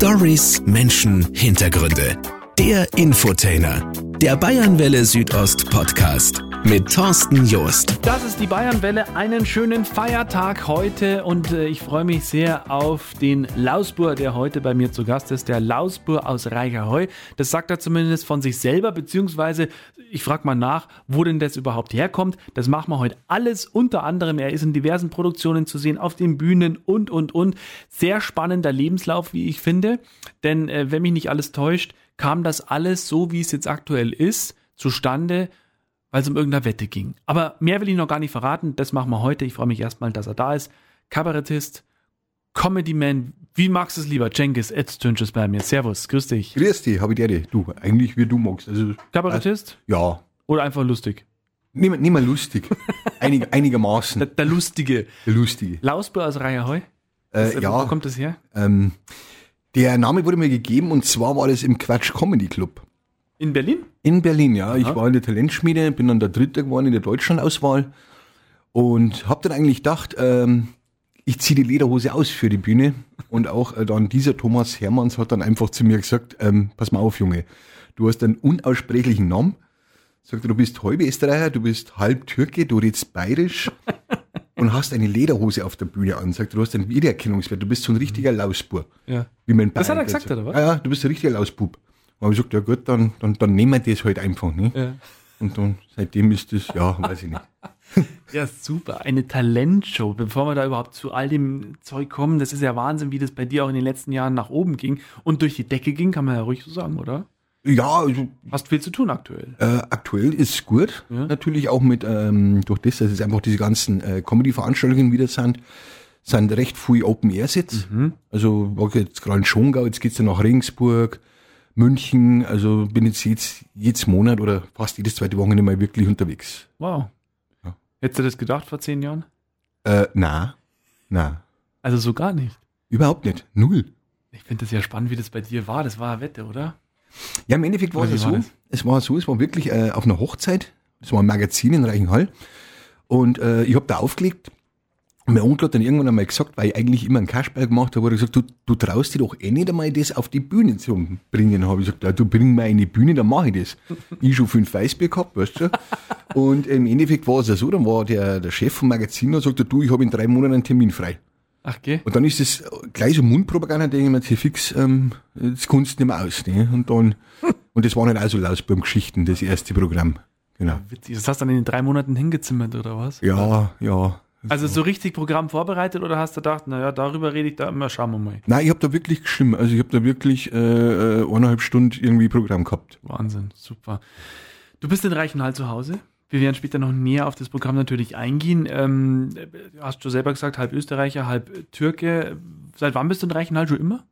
Stories, Menschen, Hintergründe. Der Infotainer. Der Bayernwelle Südost Podcast mit Thorsten Joost. Das ist die Bayernwelle. Einen schönen Feiertag heute und äh, ich freue mich sehr auf den Lausbur, der heute bei mir zu Gast ist. Der Lausbur aus Reicherheu. Das sagt er zumindest von sich selber, beziehungsweise ich frage mal nach, wo denn das überhaupt herkommt. Das machen wir heute alles. Unter anderem, er ist in diversen Produktionen zu sehen, auf den Bühnen und, und, und. Sehr spannender Lebenslauf, wie ich finde. Denn äh, wenn mich nicht alles täuscht, kam das alles so, wie es jetzt aktuell ist, zustande, weil es um irgendeine Wette ging. Aber mehr will ich noch gar nicht verraten. Das machen wir heute. Ich freue mich erstmal, dass er da ist. Kabarettist, Comedy-Man. Wie magst du es lieber? Cengiz, jetzt tönst bei mir. Servus, grüß dich. Grüß dich, habe ich dir. Du, eigentlich wie du magst. Also, Kabarettist? ja. Oder einfach lustig? Nicht, nicht mehr lustig. Einig, einigermaßen. Der, der Lustige. Der Lustige. Lausbur aus Reiherheu? Äh, Wo ja, kommt das her? ähm, der Name wurde mir gegeben und zwar war das im Quatsch Comedy Club. In Berlin? In Berlin, ja. Ich Aha. war in der Talentschmiede, bin dann der Dritte geworden in der Deutschlandauswahl und habe dann eigentlich gedacht, ähm, ich ziehe die Lederhose aus für die Bühne. Und auch äh, dann dieser Thomas Hermanns hat dann einfach zu mir gesagt, ähm, pass mal auf, Junge, du hast einen unaussprechlichen Namen. Sagt er, du bist halb Österreicher, du bist halb Türke, du redest bayerisch und hast eine Lederhose auf der Bühne an. Sagt er, du hast einen Wiedererkennungswert, du bist so ein richtiger Lausbur. Ja. Wie man in Das hat er Bayern gesagt, sagt. oder was? Ja, ja, du bist ein richtiger Lausbub. Und habe ich gesagt, ja gut, dann, dann, dann nehmen wir das halt einfach. Ne? Ja. Und dann seitdem ist das, ja, weiß ich nicht. Ja, super. Eine Talentshow. Bevor wir da überhaupt zu all dem Zeug kommen, das ist ja Wahnsinn, wie das bei dir auch in den letzten Jahren nach oben ging und durch die Decke ging, kann man ja ruhig so sagen, oder? Ja, also Hast viel zu tun aktuell. äh, aktuell ist gut. Ja. Natürlich auch mit, ähm, durch das, dass es einfach diese ganzen äh, Comedy-Veranstaltungen wieder sind, sind recht viel Open Air Sets. Mhm. Also war jetzt gerade in Schongau, jetzt geht's ja nach Regensburg, München, also bin jetzt jetzt, jedes Monat oder fast jedes zweite Wochenende mal wirklich unterwegs. Wow. Ja. Hättest du das gedacht vor zehn Jahren? Äh, na, na, Also so gar nicht. überhaupt nicht. Null. Ich finde das ja spannend, wie das bei dir war. Das war eine Wette, oder? Ja, im Endeffekt war es war so. das? Es war so, es war wirklich äh, auf einer Hochzeit. Es war ein Magazin in Reichenhall. Und äh, ich habe da aufgelegt. Mein Onkel hat dann irgendwann einmal gesagt, weil ich eigentlich immer einen Kasperl gemacht habe, hat er gesagt, du, du traust dir doch eh nicht einmal das auf die Bühne zu bringen. habe ich gesagt, ja, du bring mir eine Bühne, dann mache ich das. ich schon fünf Weißbier gehabt, weißt du. Und im Endeffekt war es ja so, dann war der, der Chef vom Magazin und sagte, du, ich habe in drei Monaten einen Termin frei. Ach, geh. Und dann ist es gleich so Mundpropaganda, denke ich mir, hier fix, ähm, das kannst du nicht mehr aus. Ne? Und dann, und das waren halt also Lausbaum-Geschichten, das erste Programm. Genau. Witzig. Das hast du dann in den drei Monaten hingezimmert, oder was? Ja, ja. Also so richtig Programm vorbereitet oder hast du gedacht, naja, darüber rede ich da immer, schauen wir mal. Nein, ich habe da wirklich geschrieben. Also ich habe da wirklich äh, äh, eineinhalb Stunden irgendwie Programm gehabt. Wahnsinn, super. Du bist in Reichenhall zu Hause. Wir werden später noch näher auf das Programm natürlich eingehen. Ähm, hast du selber gesagt, halb Österreicher, halb Türke. Seit wann bist du in Reichenhall schon immer?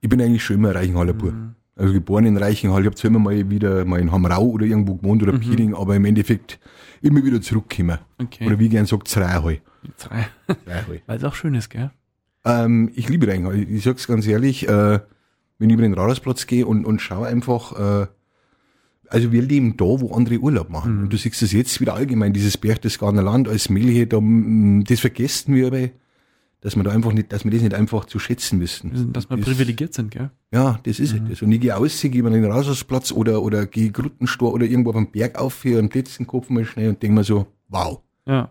Ich bin eigentlich schon immer Reichenhaller Bub. Mhm. Also geboren in Reichenhall. Ich habe zwar immer mal wieder mal in Hamrau oder irgendwo gewohnt Mhm. oder Piering, aber im Endeffekt immer wieder zurückgekommen. Okay. Oder wie gern sagt, Zreihall. Zreihall. Weil es auch schön ist, gell? Ähm, ich liebe Reichenhall. Ich sag's ganz ehrlich, äh, wenn ich über den Radarsplatz gehe und, und schaue einfach, äh, also wir leben da, wo andere Urlaub machen. Und du siehst das jetzt wieder allgemein, dieses Berchtesgadener Land als Milche, da, mm, das vergessen wir aber, dass wir da einfach nicht, dass wir das nicht einfach zu schätzen wissen. Dass wir Das- privilegiert sind, gell? Ja, das ist es. Und ich gehe aus, gehe über den Radarsplatz oder, oder gehe Gruttenstor oder irgendwo auf den Berg auf für einen letzten Kopf mal schnell und denke mir so, wow. Ja.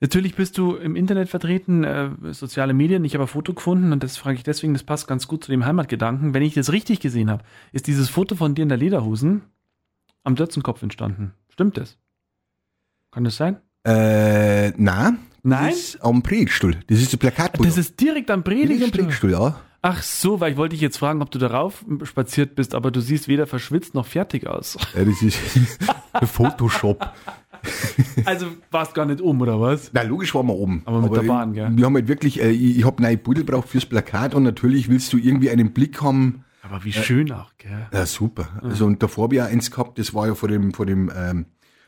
Natürlich bist du im Internet vertreten, äh, soziale Medien. Ich habe ein Foto gefunden und das frage ich deswegen, das passt ganz gut zu dem Heimatgedanken. Wenn ich das richtig gesehen habe, ist dieses Foto von dir in der Lederhosen am Dörzenkopf entstanden. Stimmt das? Kann das sein? Äh, nein. Nein? Das ist am Predigtstuhl. Das ist der Plakat. Das ist direkt am das ist am Predigtstuhl. Predigtstuhl, ja. Ach so, weil ich wollte dich jetzt fragen, ob du darauf spaziert bist, aber du siehst weder verschwitzt noch fertig aus. ja das ist Photoshop. Also warst gar nicht um, oder was? Na, logisch waren wir oben. Aber mit der Bahn, gell? Wir haben halt wirklich, äh, ich, ich habe neue Pudel braucht fürs Plakat und natürlich willst du irgendwie einen Blick haben. Aber wie schön auch, gell? Ja, super. Also und davor habe ich auch eins gehabt, das war ja vor dem, vor dem ähm,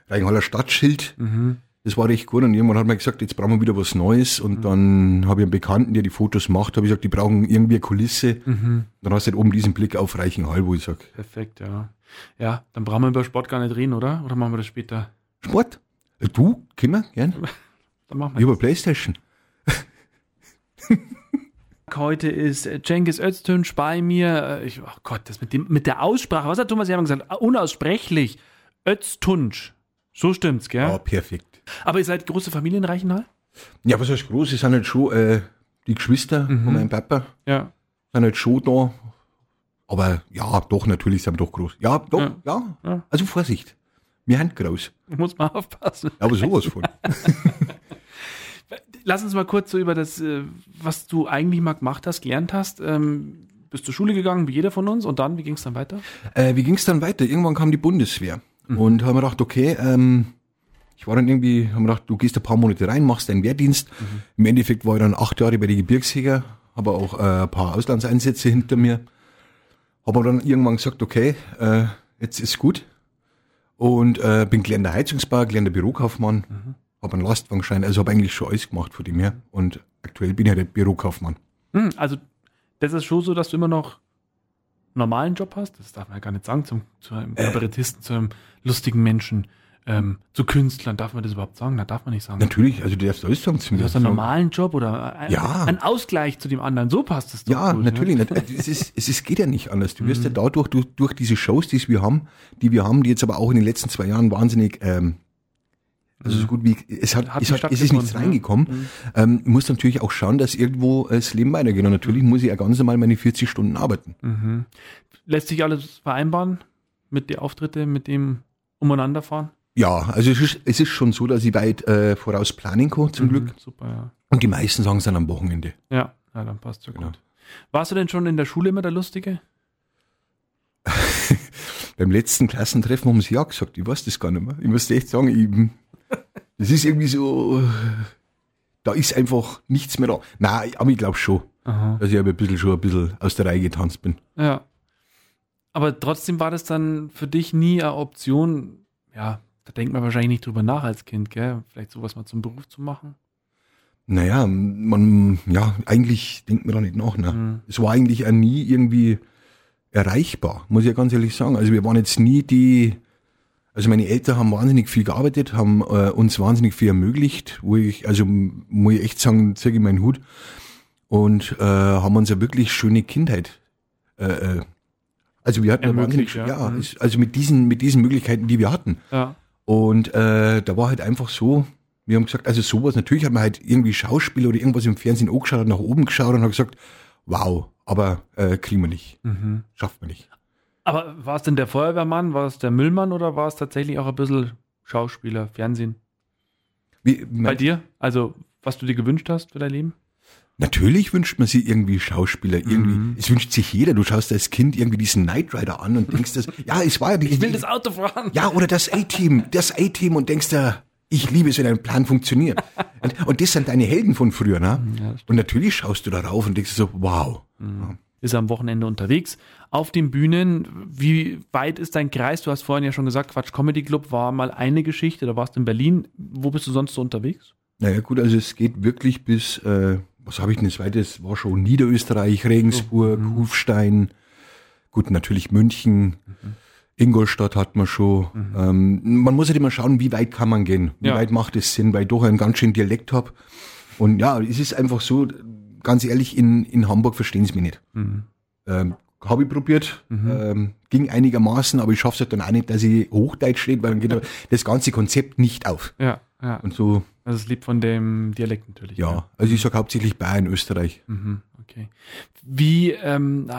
Reichenhaller Stadtschild. Mhm. Das war recht gut und irgendwann hat man gesagt, jetzt brauchen wir wieder was Neues Mhm. und dann habe ich einen Bekannten, der die Fotos macht, habe ich gesagt, die brauchen irgendwie eine Kulisse. Mhm. Dann hast du halt oben diesen Blick auf Reichenhall, wo ich sage, Perfekt, ja. Ja, dann brauchen wir über Sport gar nicht reden, oder? Oder machen wir das später? Sport. Äh, Du, können wir, gern. Dann machen wir habe Playstation. Feiertag heute ist. Cengiz Öztünsch bei mir. Ich, oh Gott, das mit, dem, mit der Aussprache. Was hat Thomas Hermann gesagt? Unaussprechlich. Öztunsch. So stimmt's, gell? Ja, perfekt. Aber ihr seid große Familie in Reichenhall? Ja, was heißt groß? Es sind halt schon äh, die Geschwister von meinem Papa, Ja. sind halt schon da. Aber ja, doch, natürlich sind wir doch groß. Ja, doch, Ja. ja. Ja. Also Vorsicht. Wir haben groß. Muss man aufpassen. Aber sowas von. Lass uns mal kurz so über das, äh, was du eigentlich mal gemacht hast, gelernt hast. Ähm, bist zur Schule gegangen, wie jeder von uns, und dann, wie ging es dann weiter? Äh, wie ging es dann weiter? Irgendwann kam die Bundeswehr. Und haben wir gedacht, okay, ähm, ich war dann irgendwie, haben gedacht, du gehst ein paar Monate rein, machst deinen Wehrdienst. Im Endeffekt war ich dann acht Jahre bei den Gebirgsjäger, habe auch äh, ein paar Auslandseinsätze hinter mir. Habe dann irgendwann gesagt, okay, äh, jetzt ist gut. Und äh, bin gelernter Heizungsbauer, gelernter Bürokaufmann, habe einen Lastwagenschein, also habe eigentlich schon alles gemacht von dem her. Und aktuell bin ich halt Bürokaufmann. Hm, also, das ist schon so, dass du immer noch einen normalen Job hast. Das darf man ja gar nicht sagen, zum, zu einem Kabarettisten, zu einem lustigen Menschen, ähm, zu Künstlern. Darf man das überhaupt sagen? Na, darf man nicht sagen. Natürlich, also du darfst alles sagen zu mir. Du hast einen normalen Job oder ein, Ja. ein Ausgleich zu dem anderen. So passt es doch. Ja, gut, natürlich. Ne? Es, ist, es ist, geht ja nicht anders. Du wirst ja dadurch, durch, durch diese Shows, die wir haben, die wir haben, die jetzt aber auch in den letzten zwei Jahren wahnsinnig, ähm, also so gut wie, es hat, Hat es, hat es ist nichts reingekommen. Ähm, muss natürlich auch schauen, dass irgendwo das Leben weitergeht. Und natürlich muss ich ja ganz normal meine 40 Stunden arbeiten. Lässt sich alles vereinbaren mit den Auftritte, mit dem Umeinanderfahren? Ja, also es ist, es ist schon so, dass ich weit äh, voraus planen kann, zum Glück. Mhm, Super, ja. Und die meisten sagen es dann am Wochenende. Ja, ja dann passt ja Genau. gut. Warst du denn schon in der Schule immer der Lustige? Beim letzten Klassentreffen haben sie ja gesagt, ich weiß das gar nicht mehr. Ich muss dir echt sagen, ich, das ist irgendwie so, da ist einfach nichts mehr da. Nein, aber ich glaube schon, Aha. dass ich aber ein bisschen schon ein bisschen aus der Reihe getanzt bin. Ja. Aber trotzdem war das dann für dich nie eine Option, ja, da denkt man wahrscheinlich nicht drüber nach als Kind, gell? Vielleicht sowas mal zum Beruf zu machen. Naja, man, ja, eigentlich denkt man da nicht nach. Ne? Mhm. Es war eigentlich auch nie irgendwie erreichbar, muss ich ja ganz ehrlich sagen. Also wir waren jetzt nie die, also meine Eltern haben wahnsinnig viel gearbeitet, haben äh, uns wahnsinnig viel ermöglicht, wo ich, also muss ich echt sagen, zeige ich meinen Hut. Und äh, haben uns eine wirklich schöne Kindheit. Äh, äh, also wir hatten Ermöglicht, wahnsinnig, ja. ja, Mhm. also mit diesen, mit diesen Möglichkeiten, die wir hatten. Ja. Und äh, da war halt einfach so, wir haben gesagt, also sowas, natürlich hat man halt irgendwie Schauspiel oder irgendwas im Fernsehen angeschaut, hat nach oben geschaut und hat gesagt, wow, aber äh, kriegen wir nicht, Mhm. schafft man nicht. Aber war es denn der Feuerwehrmann, war es der Müllmann oder war es tatsächlich auch ein bisschen Schauspieler, Fernsehen? Wie, Bei dir? Also, was du dir gewünscht hast für dein Leben? Natürlich wünscht man sich irgendwie Schauspieler, irgendwie, Mhm. es wünscht sich jeder, du schaust als Kind irgendwie diesen Knight Rider an und denkst das, ja, es war ja die, Ich will das Auto fahren. ja, oder das A-Team, das A-Team und denkst da, ich liebe es, wenn ein Plan funktioniert. Und, und das sind deine Helden von früher, ne? Ja, Und natürlich schaust du darauf und denkst so, wow. ist am Wochenende unterwegs. Auf den Bühnen, wie weit ist dein Kreis? Du hast vorhin ja schon gesagt, Quatsch Comedy Club war mal eine Geschichte, da warst du in Berlin. Wo bist du sonst so unterwegs? Naja gut, also es geht wirklich bis, äh, was habe ich denn das weite? Es war schon Niederösterreich, Regensburg, Mhm. Hufstein, gut, natürlich München, Ingolstadt hat man schon. Ähm, man muss halt immer schauen, wie weit kann man gehen, wie Mhm. Ja. weit macht es Sinn, weil ich doch einen ganz schönen Dialekt habe. Und ja, es ist einfach so, ganz ehrlich, in, in Hamburg verstehen sie mich nicht. Mhm. Ähm, habe ich probiert, ähm, ging einigermaßen, aber ich schaffe es halt dann auch nicht, dass ich Hochdeutsch rede, weil dann geht das ganze Konzept nicht auf. Ja, ja. Und so, Das ist lieb von dem Dialekt natürlich. ja, also ich sage hauptsächlich Bayern, Österreich. Mhm, okay. Wie, ähm,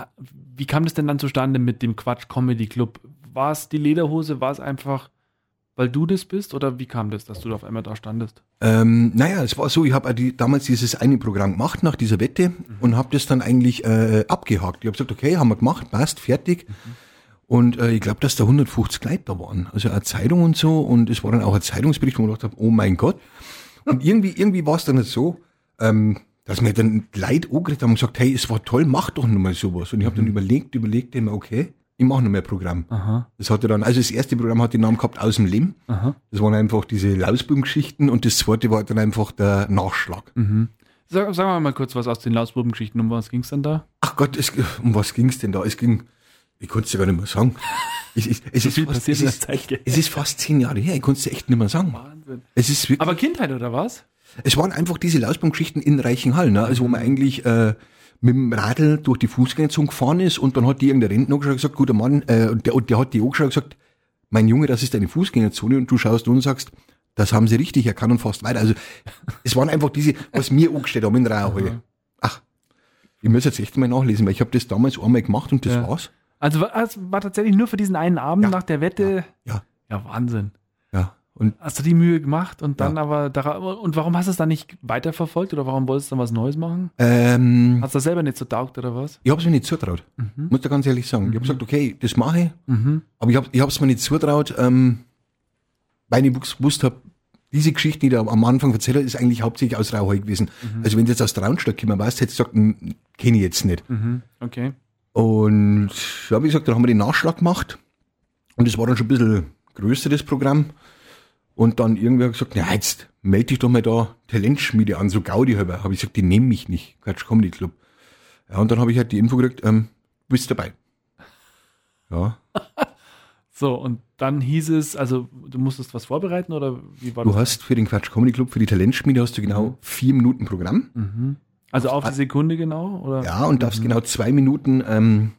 wie kam das denn dann zustande mit dem Quatsch Comedy Club? War es die Lederhose? War es einfach, weil du das bist? Oder wie kam das, dass du da auf einmal da standest? Ähm, naja, es war so, ich habe damals dieses eine Programm gemacht nach dieser Wette und habe das dann eigentlich äh, abgehakt. Ich habe gesagt, okay, haben wir gemacht, passt, fertig. Und äh, ich glaube, dass da 150 Leute da waren. Also eine Zeitung und so. Und es war dann auch ein Zeitungsbericht, wo ich gedacht habe, oh mein Gott. Und irgendwie, irgendwie war es dann nicht so, ähm, dass mir dann Leute angeredet haben und gesagt, hey, es war toll, mach doch nochmal sowas. Und ich habe dann überlegt, überlegt, immer, okay, ich mache noch mehr Programm. Aha, Das hatte dann, also das erste Programm hat den Namen gehabt aus dem Leben. aha. Das waren einfach diese Lausbuben-Geschichten und das zweite war dann einfach der Nachschlag. Mhm. Sag, sagen wir mal kurz was aus den Lausbuben-Geschichten. Um was ging es dann da? Ach Gott, es, um was ging's denn da? Es ging, ich konnte es ja gar nicht mehr sagen. Es, ist- es, ist viel fast, es, ist, Zeit, es ist fast zehn Jahre her, ich konnte es echt nicht mehr sagen. Wahnsinn. Es ist wirklich, Aber Kindheit oder was? es waren einfach diese Lausbaum-Geschichten in Reichenhall, ne? also wo man eigentlich, äh, mit dem Radl durch die Fußgängerzone gefahren ist und dann hat die irgendein Rentner angeschaut und gesagt, guter Mann, äh, und der, und der hat die angeschaut und gesagt, mein Junge, das ist deine Fußgängerzone und du schaust und sagst, das haben sie richtig erkannt und fast weiter. Also es waren einfach diese, was mir angestellt haben in Rauchhalle. Ach, ich muss jetzt echt mal nachlesen, weil ich habe das damals einmal gemacht und das Ja. war's. Also es war tatsächlich nur für diesen einen Abend Ja. nach der Wette. Ja, Ja, Wahnsinn. ja. Und Hast du die Mühe gemacht und dann aber und warum hast du es dann nicht weiterverfolgt oder warum wolltest du dann was Neues machen? ähm, Hast du das selber nicht so taugt oder was? ich habe es mir nicht zutraut. Mhm. Muss da ganz ehrlich sagen. Ich habe gesagt, okay, das mache ich, Mhm. aber ich habe ich es mir nicht zutraut, ähm, weil ich gewusst habe, diese Geschichte, die ich da am Anfang erzählt habe, ist eigentlich hauptsächlich aus Rauheu gewesen. Also wenn du jetzt aus Traunstedt gekommen weißt, hättest du gesagt, kenne ich jetzt nicht. Mhm. Okay. Und ja, wie gesagt, dann haben wir den Nachschlag gemacht. Und das war dann schon ein bisschen größer, das Programm. Und dann irgendwer gesagt, na jetzt melde dich doch mal da Talentschmiede an, so Gaudi halber. Habe ich gesagt, die nehmen mich nicht, Quatsch Comedy Club. Ja, und dann habe ich halt die Info gekriegt, ähm, du bist dabei. Ja, So, und dann hieß es, also du musstest was vorbereiten oder wie war du das? hast für den Quatsch Comedy Club, für die Talentschmiede hast du genau vier Minuten Programm. Mhm. Also auf die Sekunde genau? Oder? Ja, und darfst genau zwei Minuten ähm,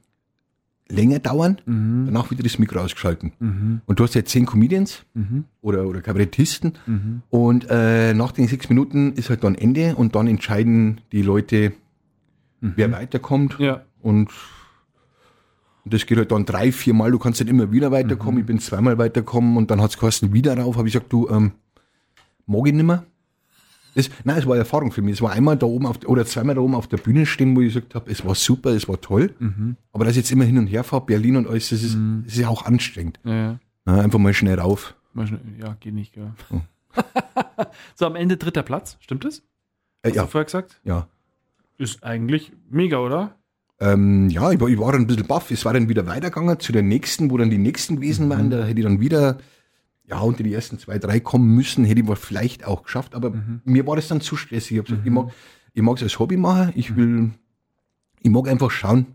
länger dauern. Mhm. Danach wieder das Mikro ausgeschalten. Mhm. Und du hast ja zehn Comedians Mhm. oder, oder Kabarettisten. Mhm. Und äh, nach den sechs Minuten ist halt dann Ende und dann entscheiden die Leute, wer weiterkommt. Ja. Und und das geht halt dann drei, vier Mal. Du kannst nicht immer wieder weiterkommen. Ich bin zweimal weiterkommen und dann hat's geheißen, wieder rauf. Habe ich gesagt, du, ähm, mag ich nimmer. Das, nein, es war eine Erfahrung für mich. Es war einmal da oben auf, oder zweimal da oben auf der Bühne stehen, wo ich gesagt habe, es war super, es war toll. Aber das jetzt immer hin und her fahrt, Berlin und alles, das ist, das ist ja auch anstrengend. Ja, ja. Na, einfach mal schnell rauf. Mal schnell- Ja, geht nicht, gell. so, am Ende dritter Platz, stimmt es? Äh, Hast ja, du vorher gesagt? ja. Ist eigentlich mega, oder? Ähm, ja, ich war, ich war dann ein bisschen baff. Es war dann wieder weitergegangen zu den nächsten, wo dann die nächsten gewesen waren. Da hätte ich dann wieder, ja, unter die ersten zwei, drei kommen müssen. Hätte ich wohl vielleicht auch geschafft. Aber mir war das dann zu stressig. Ich habe gesagt, ich mag ich mag es als Hobby machen. Ich will, ich mag einfach schauen,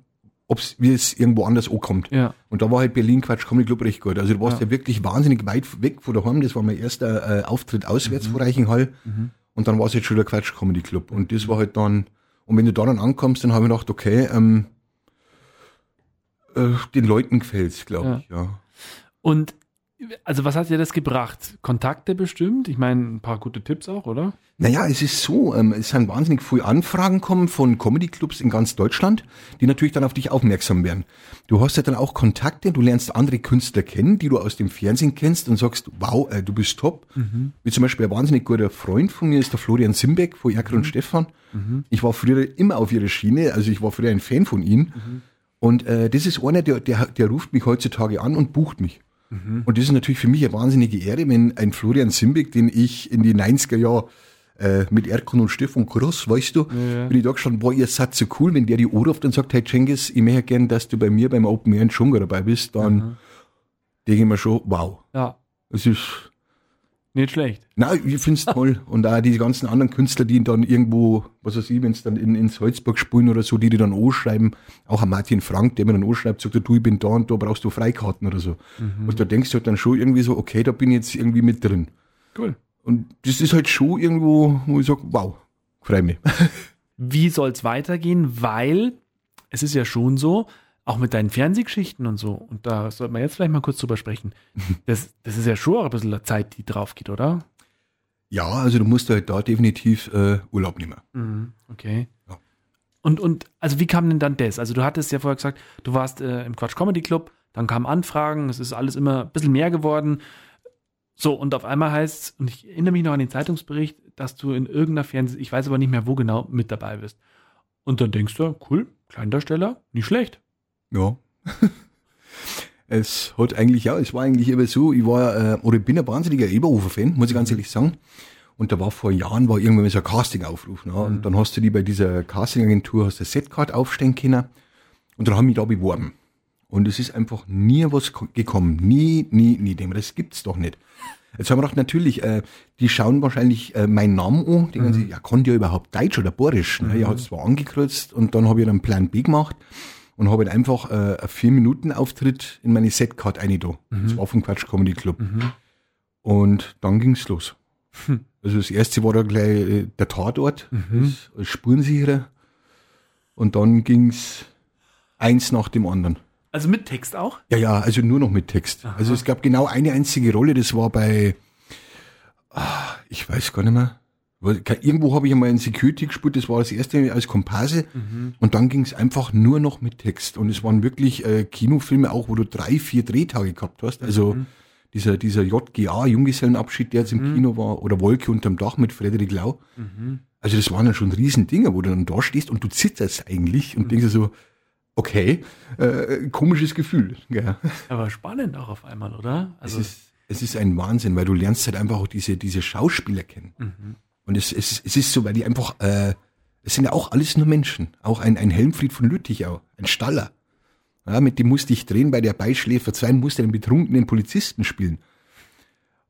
ob's, wie es irgendwo anders ankommt. Ja. Und da war halt Berlin Quatsch Comedy Club recht gut. Also du warst Ja. ja, wirklich wahnsinnig weit weg von daheim. Das war mein erster äh, Auftritt auswärts vor Reichenhall. Und dann war es jetzt schon der Quatsch Comedy Club. Und das war halt dann, und wenn du da dann ankommst, dann habe ich gedacht, okay, ähm, äh, den Leuten gefällt's, glaube Ja. ich, ja. Und also was hat dir das gebracht? Kontakte bestimmt? Ich meine, ein paar gute Tipps auch, oder? Naja, es ist so, ähm, es sind wahnsinnig viele Anfragen kommen von Comedy-Clubs in ganz Deutschland, die natürlich dann auf dich aufmerksam werden. Du hast ja dann auch Kontakte, du lernst andere Künstler kennen, die du aus dem Fernsehen kennst und sagst, wow, äh, du bist top. Wie zum Beispiel ein wahnsinnig guter Freund von mir ist der Florian Simbeck von Erkel und Stefan. Ich war früher immer auf ihrer Schiene, also ich war früher ein Fan von ihnen. Und äh, das ist einer, der, der, der ruft mich heutzutage an und bucht mich. Und das ist natürlich für mich eine wahnsinnige Ehre, wenn ein Florian Simbeck, den ich in die 90er Jahre äh, mit Erkon und Stefan Gross, weißt du, Ja. bin ich da gestanden, boah, ihr seid so cool, wenn der die Ohr ruft und sagt, hey Cengiz, ich möchte gern, dass du bei mir beim Open Air in Dschungel dabei bist, dann denke ich mir schon, wow, Ja, es ist, nicht schlecht. na, ich find's toll. Und auch die ganzen anderen Künstler, die dann irgendwo, was weiß ich, wenn es dann in, in Salzburg spielen oder so, die die dann anschreiben, auch ein Martin Frank, der mir dann anschreibt, sagt, du, ich bin da und da brauchst du Freikarten oder so. Und da denkst du halt dann schon irgendwie so, okay, da bin ich jetzt irgendwie mit drin. Cool. Und das ist halt schon irgendwo, wo ich sage, wow, freu mich. Wie soll es weitergehen? Weil es ist ja schon so, auch mit deinen Fernsehgeschichten und so, und da sollten wir jetzt vielleicht mal kurz drüber sprechen. Das, das ist ja schon auch ein bisschen Zeit, die drauf geht, oder? Ja, also du musst halt da definitiv äh, Urlaub nehmen. Mhm, okay. Ja. Und, und also wie kam denn dann das? Also du hattest ja vorher gesagt, du warst äh, im Quatsch Comedy Club, dann kamen Anfragen, es ist alles immer ein bisschen mehr geworden. So, und auf einmal heißt es, und ich erinnere mich noch an den Zeitungsbericht, dass du in irgendeiner Fernseh, ich weiß aber nicht mehr wo genau, mit dabei bist. Und dann denkst du, cool, Kleindarsteller, nicht schlecht. Ja. es hat eigentlich, ja, es war eigentlich immer so, ich war, äh, oder ich bin ein wahnsinniger Eberhofer-Fan, muss ich ganz ehrlich sagen. Und da war vor Jahren, war irgendwann so ein Casting-Aufruf. Ne? Und dann hast du die bei dieser Casting-Agentur, hast du Setcard aufstellen können. Und dann haben mich da beworben. Und es ist einfach nie was ko- gekommen. Nie, nie, nie. Dem, das gibt's doch nicht. Jetzt haben wir gedacht, natürlich, äh, die schauen wahrscheinlich äh, meinen Namen an, denken sich, ja, kann der überhaupt Deutsch oder Borisch? Ne? Er hat es zwar angekreuzt und dann habe ich dann Plan B gemacht und habe halt einfach äh, einen vier Minuten Auftritt in meine Setcard rein da. Das war vom Quatsch Comedy Club. Und dann ging's los. Also das erste war da gleich äh, der Tatort, das, als Spurensicherer. Und dann ging's eins nach dem anderen. Also mit Text auch? Ja, ja, also nur noch mit Text. Aha. Also es gab genau eine einzige Rolle, das war bei, ah, ich weiß gar nicht mehr. Irgendwo habe ich einmal in Security gespielt, das war das erste als Komparse. Und dann ging es einfach nur noch mit Text. Und es waren wirklich äh, Kinofilme auch, wo du drei, vier Drehtage gehabt hast. Also dieser, dieser JGA, Junggesellenabschied, der jetzt im Kino war, oder Wolke unterm Dach mit Frederik Lau. Also das waren dann schon riesen Dinge, wo du dann da stehst und du zitterst eigentlich und denkst dir so, okay, äh, komisches Gefühl. Gell? Aber spannend auch auf einmal, oder? Also, es, ist, es ist ein Wahnsinn, weil du lernst halt einfach auch diese, diese Schauspieler kennen. Und es, es, es ist so, weil die einfach, äh, es sind ja auch alles nur Menschen. Auch ein, ein Helmfried von Lüttich auch, ein Staller. Ja, mit dem musste ich drehen bei der Beischläfer 2 musste einen betrunkenen Polizisten spielen.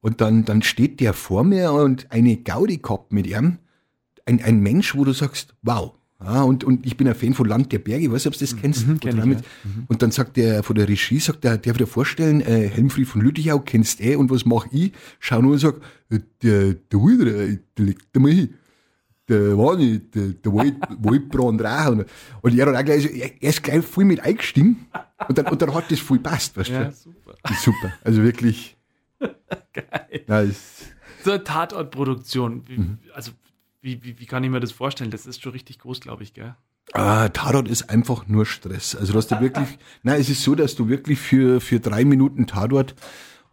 Und dann, dann steht der vor mir und eine Gaudi gehabt mit ihm. Ein, ein Mensch, wo du sagst, wow. Ja, und, und ich bin ein Fan von Land der Berge, ich weiß nicht, ob du das kennst. Mhm, kenn Und ich, damit- Und dann sagt der von der Regie, sagt der, darf ich dir vorstellen, äh, Helmfried von Lüttichau kennst du eh und was mach ich? Schau nur und sag, äh, der, der Wilder, äh, der legt mal hin. Der war nicht, der, der Wald, Waldbrand Rauch. Und er hat auch gleich, er er ist gleich voll mit eingestiegen. Und dann, und dann hat das voll passt, weißt du? ja, super. Super. Also wirklich. Geil. Ja, ist, So eine Tatortproduktion. Mhm. Also, wie, wie, wie kann ich mir das vorstellen? Das ist schon richtig groß, glaube ich, gell? ah, Tatort ist einfach nur Stress. Also, du wirklich, nein, es ist so, dass du wirklich für, für drei Minuten Tatort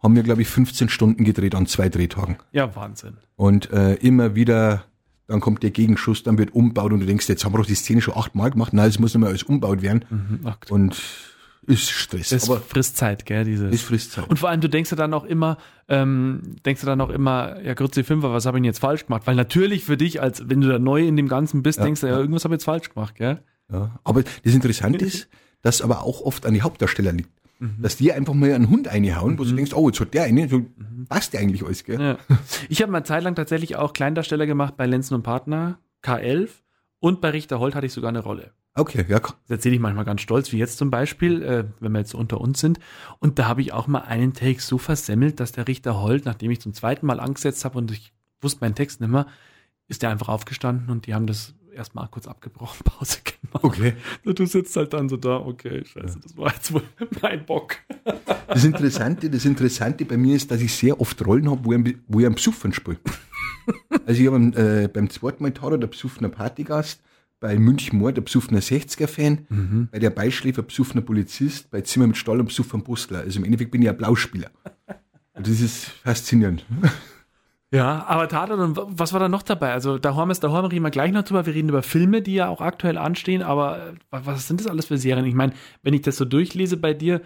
haben wir, glaube ich, 15 Stunden gedreht an zwei Drehtagen. Ja, Wahnsinn. Und äh, immer wieder, dann kommt der Gegenschuss, dann wird umbaut und du denkst, jetzt haben wir doch die Szene schon achtmal gemacht. Nein, es muss nochmal alles umbaut werden. Mhm. Und ist Stress. das aber frisst Zeit, gell? Dieses. es frisst Zeit. Und vor allem, du denkst ja dann auch immer, ähm, denkst du dann auch immer, ja, Grütze Fünfer, was habe ich denn jetzt falsch gemacht? Weil natürlich für dich, als wenn du da neu in dem Ganzen bist, denkst du, ja, irgendwas habe ich jetzt falsch gemacht, gell? Ja. Aber das Interessante ist, dass aber auch oft an die Hauptdarsteller liegt. Mhm. Dass die einfach mal einen Hund reinhauen, wo du denkst, oh, jetzt hat der eine, so passt der eigentlich alles, gell? Ja. Ich habe mal zeitlang tatsächlich auch Kleindarsteller gemacht bei Lenzen und Partner, K11 und bei Richter Holt hatte ich sogar eine Rolle. Okay, ja, Das erzähle ich manchmal ganz stolz, wie jetzt zum Beispiel, äh, wenn wir jetzt unter uns sind. Und da habe ich auch mal einen Take so versemmelt, dass der Richter Holt, nachdem ich zum zweiten Mal angesetzt habe und ich wusste meinen Text nicht mehr, ist der einfach aufgestanden und die haben das erstmal kurz abgebrochen, Pause gemacht. okay. Du sitzt halt dann so da, okay, scheiße, das war jetzt wohl mein Bock. Das Interessante, das Interessante bei mir ist, dass ich sehr oft Rollen habe, wo ich, am- wo ich am Besuffern spiele. Also ich habe äh, beim zweiten Mal Taurer der besoffener Partygast, bei München Mord der besoffener 60er-Fan, bei der Beischläfer besoffener Polizist, bei Zimmer mit Stall und besoffener Postler. Also im Endeffekt bin ich ein Blauspieler. Und das ist faszinierend. Ja, aber Tatort und wa- was war da noch dabei? Also da haben wir da haben wir gleich noch drüber. Wir reden über Filme, die ja auch aktuell anstehen, aber äh, wa- was sind das alles für Serien? Ich meine, wenn ich das so durchlese bei dir,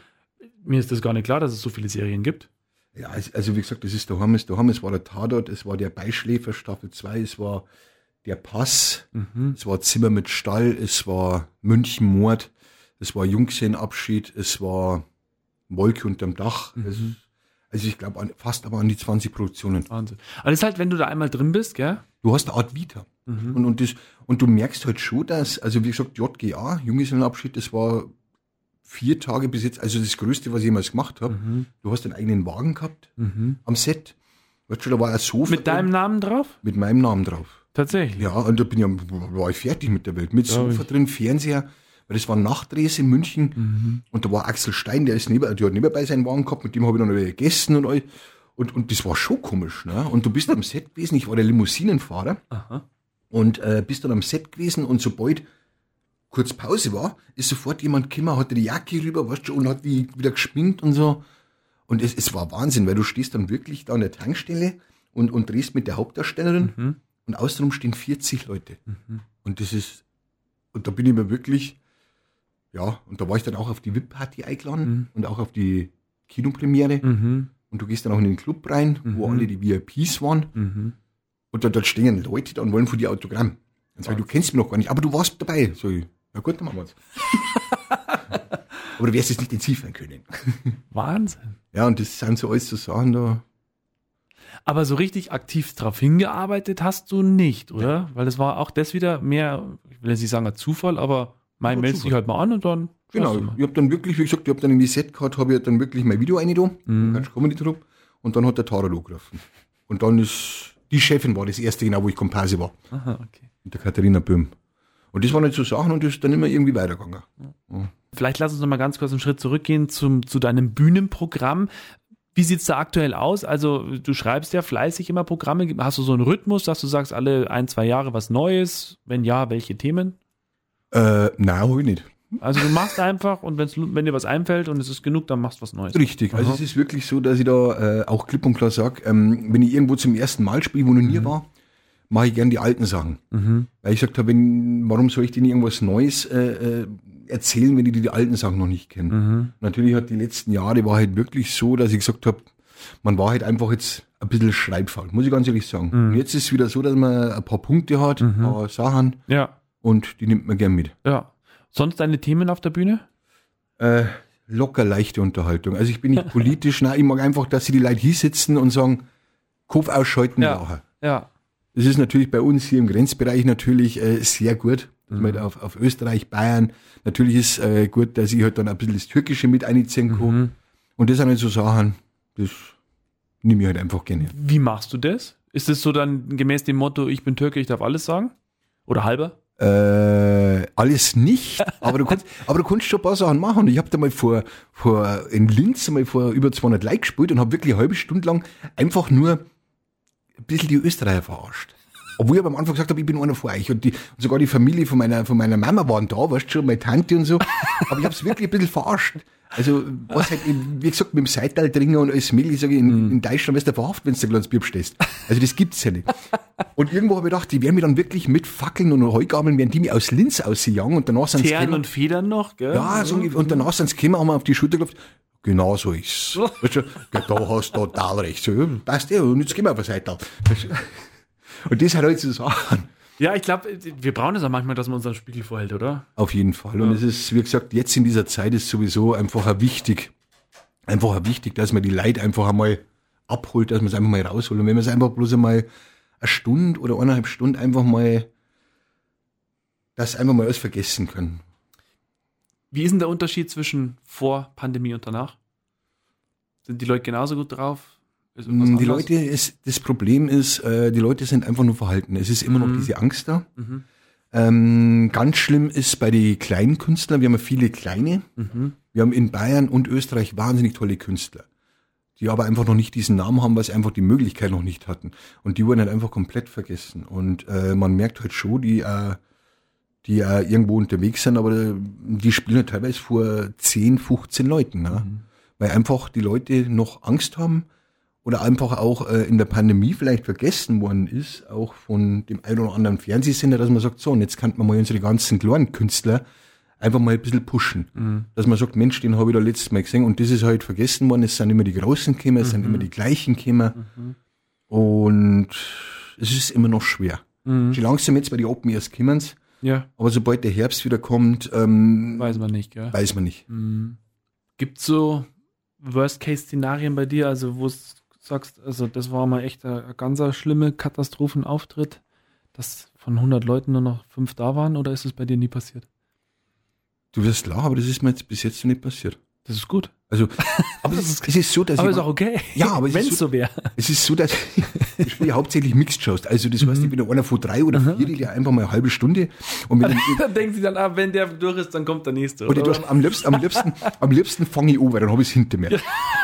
mir ist das gar nicht klar, dass es so viele Serien gibt. Ja, also- wie gesagt, das ist der Hammes. Der Hammes war der Tatort, es war der Beischläfer Staffel 2, es war der Pass, es war Zimmer mit Stall, es war München Mord, es war Jungsehenabschied, es war Wolke unterm Dach. Es, also ich glaube fast aber an die 20 Produktionen. Wahnsinn. Aber das ist halt, wenn du da einmal drin bist, gell? Du hast eine Art Vita. Und, und, das, und du merkst halt schon, dass, also wie gesagt, JGA, Junggesellenabschied, das war vier Tage bis jetzt, also das Größte, was ich jemals gemacht habe. Du hast einen eigenen Wagen gehabt am Set. Weißt du, da war ein Sofa. Mit deinem Namen drauf? mit meinem Namen drauf. Tatsächlich. Ja, und da bin ich, am- war ich fertig mit der Welt. Mit Sofa ich. drin, Fernseher, weil das war Nachdrehs in München. Und da war Axel Stein, der ist neben, der hat nebenbei seinen Wagen gehabt, mit dem habe ich dann noch gegessen und all. Und, und das war schon komisch, ne? Und du bist am Set gewesen, ich war der Limousinenfahrer Aha. und äh, bist dann am Set gewesen und sobald kurz Pause war, ist sofort jemand gekommen, hatte die Jacke rüber, weißt du, und hat die wieder geschminkt und so. Und es, es war Wahnsinn, weil du stehst dann wirklich da an der Tankstelle und, und drehst mit der Hauptdarstellerin Mhm. Und außenrum stehen 40 Leute. Und das ist, und da bin ich mir wirklich, ja, und da war ich dann auch auf die VIP-Party eingeladen und auch auf die Kinopremiere. Mhm. Und du gehst dann auch in den Club rein, wo alle die VIPs waren. Mhm. Und da, dort stehen Leute da und wollen von dir Autogramm. Und sagen, du kennst mich noch gar nicht, aber du warst dabei. So, ja gut, dann machen wir's. aber du wirst es nicht entziffern können. Wahnsinn. Ja, und das sind so alles so Sachen da. Aber so richtig aktiv drauf hingearbeitet hast du nicht, oder? Weil das war auch das wieder mehr, ich will jetzt nicht sagen ein Zufall, aber mein Ja, meldest dich halt mal an und dann. Genau, ich habe dann wirklich, wie gesagt, ich habe dann in die Setcard, habe ich dann wirklich mein Video reingetan, Mhm. mhm. Comedy Trupp, und dann hat der Tara angerufen. Und dann ist, die Chefin war das erste genau, wo ich Komparse war, Aha, okay. mit der Katharina Böhm. Und das waren halt so Sachen und das ist dann immer irgendwie weitergegangen. Vielleicht lass uns noch mal ganz kurz einen Schritt zurückgehen zum, zu deinem Bühnenprogramm. Wie sieht's da aktuell aus? Also du schreibst ja fleißig immer Programme. Hast du so einen Rhythmus, dass du sagst, alle ein, zwei Jahre was Neues? Wenn ja, welche Themen? Äh, nein, hab ich nicht. Also du machst einfach und wenn's, wenn dir was einfällt und es ist genug, dann machst du was Neues. Richtig. Also Aha. es ist wirklich so, dass ich da äh, auch klipp und klar sage, ähm, wenn ich irgendwo zum ersten Mal spiele, wo noch nie war, mache ich gern die alten Sachen. Mhm. Weil ich gesagt habe, warum soll ich denen irgendwas Neues äh, äh, erzählen, wenn die die alten Sachen noch nicht kennen? Mhm. Natürlich hat die letzten Jahre war halt wirklich so, dass ich gesagt habe, man war halt einfach jetzt ein bisschen schreibfaul, muss ich ganz ehrlich sagen. Mhm. Und jetzt ist es wieder so, dass man ein paar Punkte hat, ein paar Sachen Ja, und die nimmt man gern mit. ja. Sonst deine Themen auf der Bühne? Äh, locker leichte Unterhaltung. Also ich bin nicht politisch, nein, ich mag einfach, dass sie die Leute hier sitzen und sagen, Kopf ausschalten, Ja. lachen. Ja. Das ist natürlich bei uns hier im Grenzbereich natürlich äh, sehr gut. Dass man halt auf, auf Österreich, Bayern, natürlich ist äh, gut, dass ich halt dann ein bisschen das Türkische mit einziehen kann. Mhm. Und das sind halt so Sachen, das nehme ich halt einfach gerne. Wie machst du das? Ist es so dann gemäß dem Motto, ich bin Türke, ich darf alles sagen? Oder halber? Äh, alles nicht, aber du kannst, aber du kannst schon ein paar Sachen machen. Ich habe da mal vor, vor in Linz mal vor über 200 Like gespielt und habe wirklich eine halbe Stunde lang einfach nur ein bisschen die Österreicher verarscht. Obwohl ich aber am Anfang gesagt habe, ich bin einer von euch. Und, die, und sogar die Familie von meiner, von meiner Mama waren da, weißt du schon, meine Tante und so. Aber ich habe es wirklich ein bisschen verarscht. Also, was halt, wie gesagt, mit dem Seital trinken und alles mögliche, sage ich, in, in Deutschland wirst du verhaftet, wenn du ein kleines Bier bestellst. Also, das gibt's ja nicht. Und irgendwo habe ich gedacht, die werden mir dann wirklich mit Fackeln und Heugabeln, werden die mir aus Linz ausjagen und danach sind sie und Federn noch, gell? ja, so. Und danach sind sie gekommen, haben wir auf die Schulter geklopft. Genau so ist's. Weißt du, da hast du total recht. So, passt ja, und jetzt gehen wir auf die Seite. Weißt du? Und das hat halt so Sachen. Ja, ich glaube, wir brauchen es auch manchmal, dass man unseren Spiegel vorhält, oder? Auf jeden Fall. Und es ist, wie gesagt, jetzt in dieser Zeit ist sowieso einfach wichtig, einfach wichtig, dass man die Leute einfach einmal abholt, dass man es einfach mal rausholt. Und wenn man es einfach bloß einmal eine Stunde oder eineinhalb Stunden einfach mal, das einfach mal alles vergessen können. Wie ist denn der Unterschied zwischen vor Pandemie und danach? Sind die Leute genauso gut drauf? Ist irgendwas Mm, Die anders? Leute, ist, das Problem ist, äh, die Leute sind einfach nur verhalten. Es ist immer noch diese Angst da. Mhm. Ähm, ganz schlimm ist bei den kleinen Künstlern, wir haben ja viele kleine. Mhm. Wir haben in Bayern und Österreich wahnsinnig tolle Künstler, die aber einfach noch nicht diesen Namen haben, weil sie einfach die Möglichkeit noch nicht hatten. Und die wurden halt einfach komplett vergessen. Und äh, man merkt halt schon, die, äh, die äh, irgendwo unterwegs sind, aber äh, die spielen halt teilweise vor 10, 15 Leuten. Ne? Weil einfach die Leute noch Angst haben oder einfach auch äh, in der Pandemie vielleicht vergessen worden ist, auch von dem einen oder anderen Fernsehsender, dass man sagt, so, und jetzt kann man mal unsere ganzen kleinen Künstler einfach mal ein bisschen pushen. Dass man sagt, Mensch, den habe ich da letztes Mal gesehen und das ist halt vergessen worden, es sind immer die Großen gekommen, es sind immer die gleichen gekommen und es ist immer noch schwer. Mhm. Schon langsam jetzt bei den Open Airs kommen Ja, aber sobald der Herbst wieder kommt, ähm, weiß man nicht, gell? weiß man nicht. Gibt es so Worst-Case-Szenarien bei dir, also wo du sagst, also das war mal echt ein, ein ganz schlimmer Katastrophenauftritt, dass von 100 Leuten nur noch fünf da waren oder ist es bei dir nie passiert? Du wirst lachen, aber das ist mir jetzt bis jetzt nicht passiert. Das ist gut. Also, aber es ist, es ist so, dass Aber ich ist auch okay. Ja, aber wenn es so- so wäre. Es ist so, dass ich spiele hauptsächlich Mixed Shows. Also das heißt, ich bin einer von drei oder vier, die einfach mal eine halbe Stunde und wenn Dann denken sie dann, ah, wenn der durch ist, dann kommt der nächste. Oder? tue am liebsten, am liebsten, am liebsten fange ich an, weil dann habe ich es hinter mir.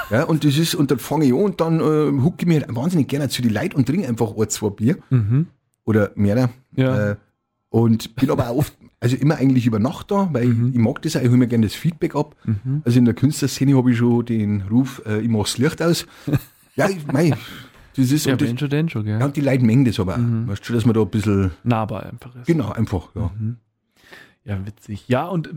Ja, und das ist, und dann fange ich an und dann äh, hucke ich mir halt wahnsinnig gerne zu die Leute und trinke einfach ein, zwei Bier. Oder mehr. Ja. Äh, und bin aber auch oft, also immer eigentlich über Nacht da, weil ich, ich mag das auch, ich hole mir gerne das Feedback ab. Also in der Künstlerszene habe ich schon den Ruf, äh, ich mach's Licht aus. ja, ich, mei, das ist, ja, und das, schon, denn schon, gell? ja, und die Leute mengen das aber auch. Weißt du, dass man da ein bisschen, Nahbar einfach ist. genau, einfach, ja. Ja, witzig. Ja, und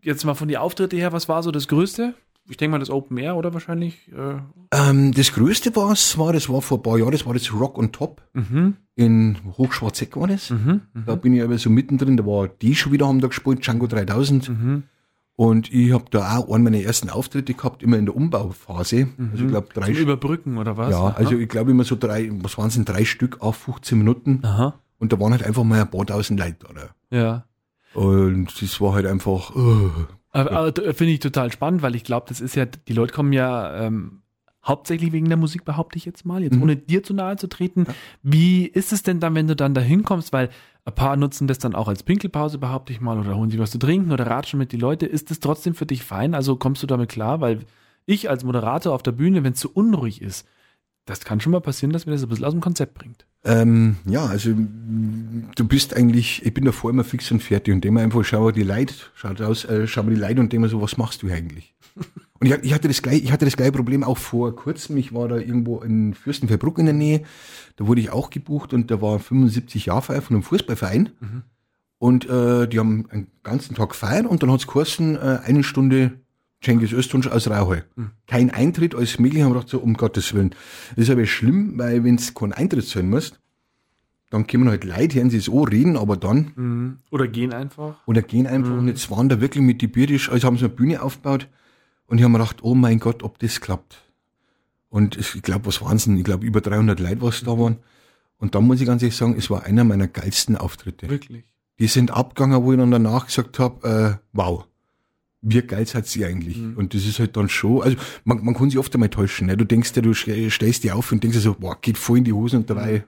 jetzt mal von die Auftritte her, was war so das Größte? Ich denke mal das Open Air, oder wahrscheinlich? Äh, Ähm, das größte was war, das war vor ein paar Jahren, das war das Rock on Top. In Hochschwarzeck war das. Da bin ich aber so mittendrin, da war die schon wieder, haben da gespielt, Django 3000. Und ich habe da auch einen meiner ersten Auftritte gehabt, immer in der Umbauphase. Also ich glaube drei zum. Überbrücken oder was? Ja, Aha. also ich glaube immer so drei, was waren es denn, drei Stück auf 15 Minuten. Aha. Und da waren halt einfach mal ein paar tausend Leute da. Ja. Und das war halt einfach, uh, Aber, aber d- finde ich total spannend, weil ich glaube, das ist ja, die Leute kommen ja ähm, hauptsächlich wegen der Musik, behaupte ich jetzt mal, jetzt ohne dir zu nahe zu treten. Wie ist es denn dann, wenn du dann da hinkommst? Weil ein paar nutzen das dann auch als Pinkelpause, behaupte ich mal, oder holen sich was zu trinken oder ratschen mit die Leute. Ist das trotzdem für dich fein? Also kommst du damit klar? Weil ich als Moderator auf der Bühne, wenn es zu unruhig ist, das kann schon mal passieren, dass mir das ein bisschen aus dem Konzept bringt. Ähm, ja, also du bist eigentlich, ich bin davor immer fix und fertig und dem einfach schau die Leute, schaut aus, äh, schau mal die Leute und dem so, was machst du eigentlich? Und ich, ich hatte das gleich, ich hatte das gleiche Problem auch vor kurzem. Ich war da irgendwo in Fürstenfeldbruck in der Nähe. Da wurde ich auch gebucht und da war 75 Jahre Feier von einem Fußballverein. Und äh, die haben einen ganzen Tag feiern und dann hat's geheißen, äh, eine Stunde Cengiz Öztunç aus Rauheu. Kein Eintritt, alles mögliche. Haben wir gedacht, so, um Gottes Willen. Das ist aber schlimm, weil wenn's keinen Eintritt zahlen musst, dann kommen halt Leute, hören sie es auch reden, aber dann Oder gehen einfach. oder gehen einfach und jetzt waren da wirklich mit die Bierisch, also haben sie eine Bühne aufgebaut und ich habe mir gedacht, oh mein Gott, ob das klappt. Und es- ich glaube, was waren Ich glaube, über 300 Leute, was da waren. Und da muss ich ganz ehrlich sagen, es war einer meiner geilsten Auftritte. Wirklich. Die sind abgegangen, wo ich dann danach gesagt habe, äh, wow, wie geil seid ihr eigentlich? Und das ist halt dann schon, also man, man kann sich oft einmal täuschen. Ne? Du denkst dir, du ste- stellst dir auf und denkst dir so, boah, geht voll in die Hosen und dabei.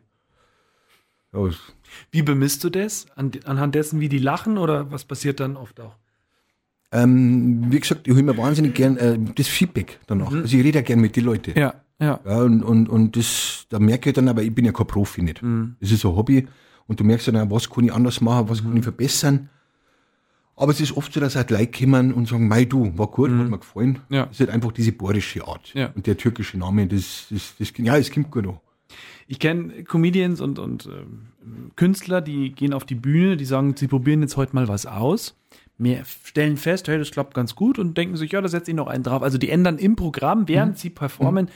Ja, Wie bemisst du das? An, anhand dessen, wie die lachen oder was passiert dann oft auch? Ähm, wie gesagt, ich hole mir wahnsinnig gern äh, das Feedback danach. Also ich rede ja gern mit den Leuten. Ja, ja. Ja, und, und, und das, da merke ich dann aber, ich bin ja kein Profi nicht. Das ist ein Hobby. Und du merkst dann was kann ich anders machen, was kann ich verbessern. Aber es ist oft so, dass halt Leute kommen und sagen, mei du, war gut, hat mir gefallen. Ja. Das ist halt einfach diese bohrische Art. Ja. Und der türkische Name, das, das, das, ja, es kommt gut an. Ich kenne Comedians und, und ähm, Künstler, die gehen auf die Bühne, die sagen, sie probieren jetzt heute mal was aus. Mehr stellen fest, hey, das klappt ganz gut und denken sich, ja, da setze ich noch einen drauf. Also die ändern im Programm, während sie performen,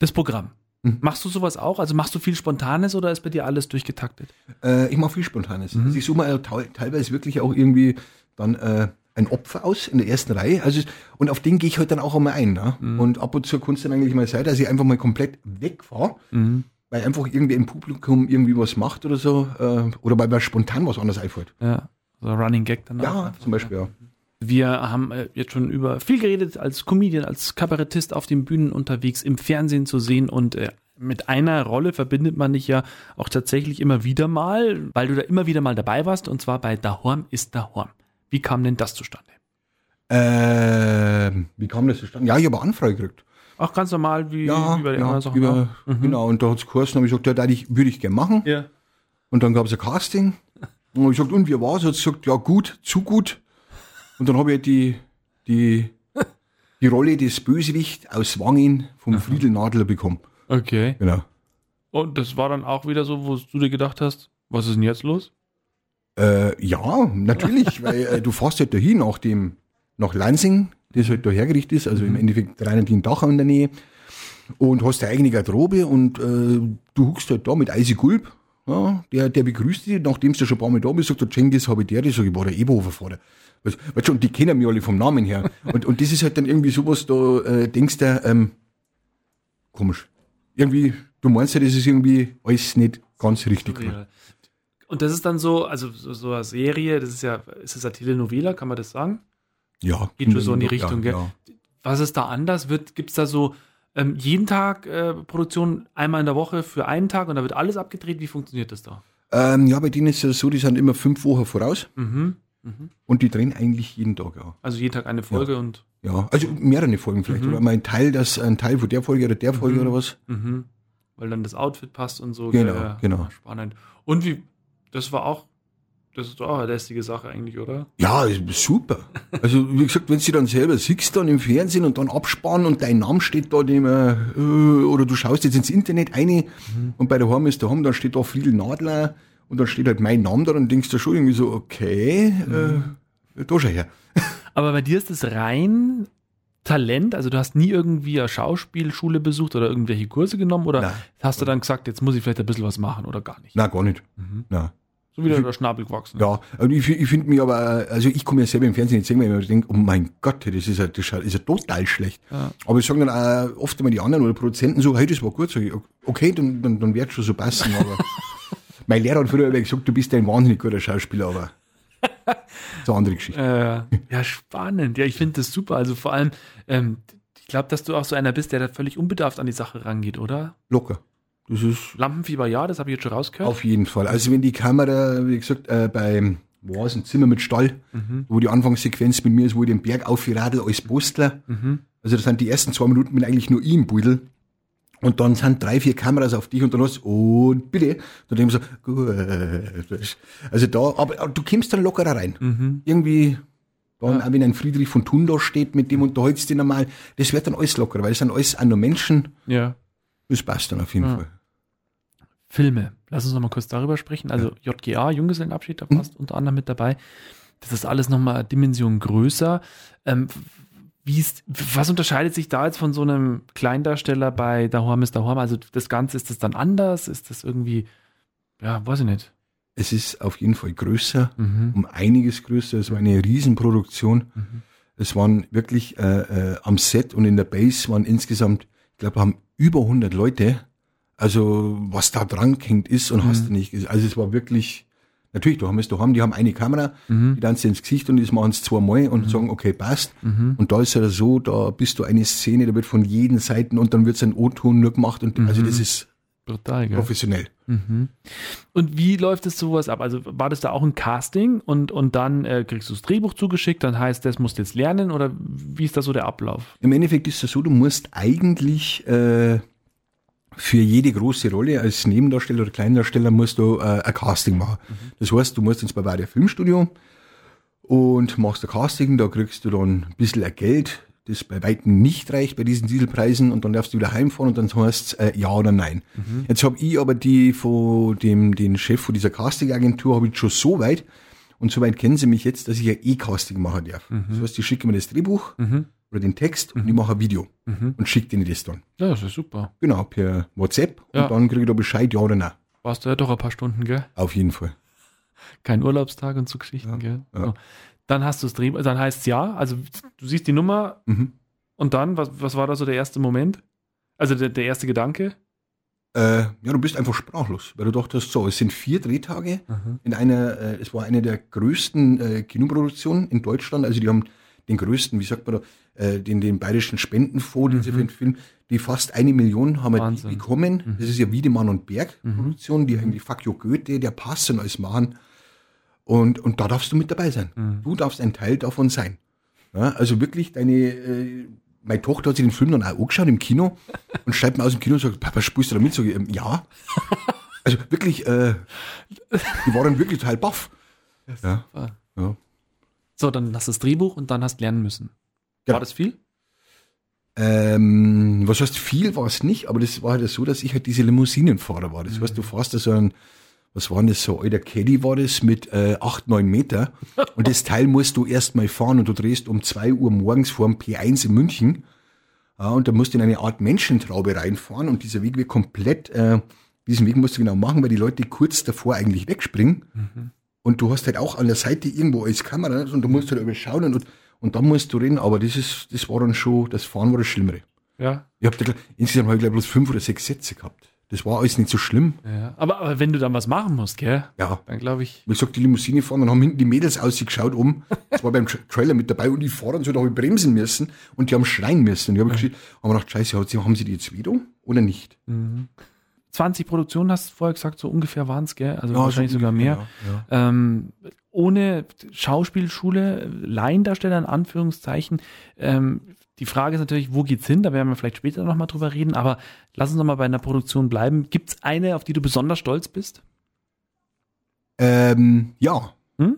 das Programm. Machst du sowas auch? Also machst du viel Spontanes oder ist bei dir alles durchgetaktet? Äh, ich mache viel Spontanes. Also ich suche tau- teilweise wirklich auch irgendwie dann äh, ein Opfer aus in der ersten Reihe. Also und auf den gehe ich halt dann auch einmal ein. Ne? Und ab und zu kann es dann eigentlich mal sein, dass ich einfach mal komplett wegfahre, weil einfach irgendwie im Publikum irgendwie was macht oder so. Äh, oder weil mir spontan was anderes einfällt. Ja, so Running Gag dann auch Ja, einfach. zum Beispiel, ja. Wir haben äh, jetzt schon über viel geredet als Comedian, als Kabarettist auf den Bühnen unterwegs, im Fernsehen zu sehen und äh, mit einer Rolle verbindet man dich ja auch tatsächlich immer wieder mal, weil du da immer wieder mal dabei warst und zwar bei Dahorm ist Dahorm. Wie kam denn das zustande? Ähm, wie kam das zustande? Ja, ich habe eine Anfrage gekriegt. Auch ganz normal wie, Ja, wie bei den ja, anderen Sachen. über, auch? genau. Und da hat's geheißen, habe ich gesagt, ja, da ich, würde ich gerne machen. ja. Und dann gab es ein Casting. Und habe ich gesagt, und wie war's? Hat sie gesagt, ja gut, zu gut. Und dann habe ich halt die, die, die Rolle des Bösewicht aus Wangen vom Friedel Nadler bekommen. Okay. Genau. Und das war dann auch wieder so, wo du dir gedacht hast, was ist denn jetzt los? Äh, ja, natürlich, weil äh, du fährst halt dahin nach dem, nach Lansing, das halt da hergerichtet ist, also im Endeffekt in Dachau in der Nähe. Und hast deine eigene Garderobe und äh, du huckst halt da mit Eisi Gulb. Ja, der, der begrüßt dich, nachdem du schon ein paar Mal da bist, sagt der Cengiz, habe ich der, ich sag, ich war der Eberhofer-Vater. Weißt weißt schon, die kennen mich alle vom Namen her. Und, und das ist halt dann irgendwie sowas, da äh, denkst du, ähm, komisch. Irgendwie, du meinst ja, das ist irgendwie alles nicht ganz richtig. gemacht. Und das ist dann so, also so, so eine Serie, das ist ja, ist das eine Telenovela, kann man das sagen? Ja. Geht schon so in die Ja, Richtung, gell? ja. Was ist da anders? Wird, gibt's da so ähm, jeden Tag äh, Produktion einmal in der Woche für einen Tag und da wird alles abgedreht? Wie funktioniert das da? Ähm, ja, bei denen ist es so, die sind immer fünf Wochen voraus Mhm. und die drehen eigentlich jeden Tag, ja. Also jeden Tag eine Folge und Ja, also mehrere Folgen vielleicht. Oder mal ein Teil, das, ein Teil von der Folge oder der Folge oder was. mhm. weil dann das Outfit passt und so. Genau, gell? genau. Spannend. Und wie, das war auch, das ist doch auch eine lästige Sache eigentlich, oder? Ja, ist super. Also, wie gesagt, wenn du dann selber siehst dann im Fernsehen und dann absparen und dein Name steht da nicht mehr, äh, oder du schaust jetzt ins Internet eine und bei der Heim ist daheim, dann steht da Friedel Nadler und dann steht halt mein Name da und denkst du schon irgendwie so, okay, äh, da schau her. Aber bei dir ist es rein Talent, also du hast nie irgendwie eine Schauspielschule besucht oder irgendwelche Kurse genommen oder Nein. hast du dann gesagt, jetzt muss ich vielleicht ein bisschen was machen oder gar nicht? Na, gar nicht. Na. So wieder der Schnabel gewachsen. Ja, und ich, ich finde mich aber, also ich komme ja selber im Fernsehen nicht sehen, weil ich denke, oh mein Gott, das ist ja, das ist ja- total schlecht. Ja. Aber ich sagen dann auch oft immer die anderen oder Produzenten so, hey, das war gut, sag ich, okay, dann, dann, dann wird schon so passen, aber mein Lehrer hat früher immer gesagt, du bist ein wahnsinnig guter Schauspieler, aber so eine andere Geschichte. Äh, ja, spannend. Ja, ich finde das super. Also vor allem, ähm, ich glaube, dass du auch so einer bist, der da völlig unbedarft an die Sache rangeht, oder? Locker. Das ist Lampenfieber, ja, das habe ich jetzt schon rausgehört. auf jeden Fall. Also wenn die Kamera, wie gesagt, äh, beim wo war es, ein Zimmer mit Stall, wo die Anfangssequenz mit mir ist, wo ich den Berg aufgeradelt als Postler. Also das sind die ersten zwei Minuten bin eigentlich nur ich im Beutel. Und dann sind drei, vier Kameras auf dich und dann hast du, und bitte. Dann denken wir so, gut. Also da, aber, aber du kommst dann lockerer rein. Irgendwie, dann auch wenn ein Friedrich von Thun da steht, mit dem unterhältst du dich normal, das wird dann alles lockerer, weil es sind alles auch nur Menschen. ja. Das passt dann auf jeden Ja. Fall. Filme. Lass uns noch mal kurz darüber sprechen. Also JGA, Junggesellenabschied, da passt unter anderem mit dabei. Das ist alles noch mal eine Dimension größer. Ähm, ist, was unterscheidet sich da jetzt von so einem Kleindarsteller bei Dahorm ist Dahorm? Also das Ganze, ist das dann anders? Ist das irgendwie, ja, weiß ich nicht. Es ist auf jeden Fall größer, Mhm. um einiges größer. Es war eine Riesenproduktion. Mhm. Es waren wirklich äh, äh, am Set und in der Base waren insgesamt, ich glaube, haben über 100 Leute. Also was da dran hängt ist und hast du nicht. gesehen. Also es war wirklich, natürlich, du haben es daheim, die haben eine Kamera, Mhm. die dann ins Gesicht und das machen es zweimal und sagen, okay, passt. Mhm. Und da ist ja so, da bist du eine Szene, da wird von jeden Seiten und dann wird ein O-Ton nur gemacht und also das ist Brutal, gell? professionell. Mhm. Und wie läuft es sowas ab? Also war das da auch ein Casting und, und dann äh, kriegst du das Drehbuch zugeschickt, dann heißt das, musst du jetzt lernen oder wie ist da so der Ablauf? Im Endeffekt ist es so, du musst eigentlich äh, für jede große Rolle als Nebendarsteller oder Kleindarsteller musst du äh, ein Casting machen. Das heißt, du musst ins Bavaria Filmstudio und machst ein Casting, da kriegst du dann ein bisschen Geld, das bei Weitem nicht reicht bei diesen Dieselpreisen und dann darfst du wieder heimfahren und dann heißt äh, ja oder nein. Jetzt habe ich aber die von dem den Chef von dieser Castingagentur habe ich schon so weit und so weit kennen sie mich jetzt, dass ich ein E-Casting machen darf. Das heißt, die schicken mir das Drehbuch oder den Text und ich mache ein Video und schicke denen das dann. Ja, das ist super. Genau, per WhatsApp Ja. und dann kriege ich da Bescheid, ja oder nein. Warst du ja doch ein paar Stunden, gell? Auf jeden Fall. Kein Urlaubstag und so Geschichten, gell? ja. So. Dann hast du das Drehbuch, dann heißt es ja, also du siehst die Nummer Mhm. und dann, was, was war da so der erste Moment? Also der, der erste Gedanke? Äh, ja, du bist einfach sprachlos, weil du dachtest, so, es sind vier Drehtage in einer, äh, es war eine der größten äh, Kinoproduktionen in Deutschland, also die haben den größten, wie sagt man da, äh, den, den bayerischen Spendenfonds, den sie für den Film, die fast eine Million haben Wahnsinn. bekommen. Das ist ja Wiedemann und Berg Produktion, die eigentlich Fuck you Goethe, der Pass und alles machen. Und, und da darfst du mit dabei sein. Du darfst ein Teil davon sein. Ja, also wirklich deine, äh, meine Tochter hat sich den Film dann auch angeschaut im Kino und schreibt mir aus dem Kino und sagt, Papa, spielst du da mit? Sag ich, ähm, ja. Also wirklich, äh, die waren wirklich total baff. Ja, ja. So, dann hast du das Drehbuch und dann hast lernen müssen. Genau. War das viel? Ähm, was heißt viel war es nicht, aber das war halt so, dass ich halt diese Limousinenfahrer war. Das heißt, du fährst da so ein, was war denn das, so alter Caddy war das mit äh, 8, 9 Meter und das Teil musst du erstmal fahren und du drehst um 2 Uhr morgens vor dem P1 in München ja, und da musst du in eine Art Menschentraube reinfahren und dieser Weg wird komplett, äh, diesen Weg musst du genau machen, weil die Leute kurz davor eigentlich wegspringen und du hast halt auch an der Seite irgendwo als Kamera und du musst halt überschauen und, und dann musst du reden, aber das ist, das war dann schon, das Fahren war das Schlimmere. Ja. Ich hab da, insgesamt habe ich glaube bloß fünf oder sechs Sätze gehabt. Das war alles nicht so schlimm. ja. Aber, aber wenn du dann was machen musst, gell? Ja. Dann glaube ich. Wie gesagt, die Limousine fahren, dann haben hinten die Mädels ausgeschaut oben. Das war beim Tra Trailer mit dabei und die fahren so, da habe ich bremsen müssen und die haben schreien müssen. Und ich habe geschrien, haben wir gedacht, scheiße, haben sie die jetzt wieder oder nicht? 20 Produktionen hast du vorher gesagt, so ungefähr waren es, gell? Also Ja, wahrscheinlich sogar mehr. ungefähr, ja, Ähm, ohne Schauspielschule, Laiendarsteller in Anführungszeichen. Ähm, die Frage ist natürlich, wo geht's hin? Da werden wir vielleicht später nochmal drüber reden. Aber lass uns nochmal bei einer Produktion bleiben. Gibt's eine, auf die du besonders stolz bist? Ähm, ja. Hm?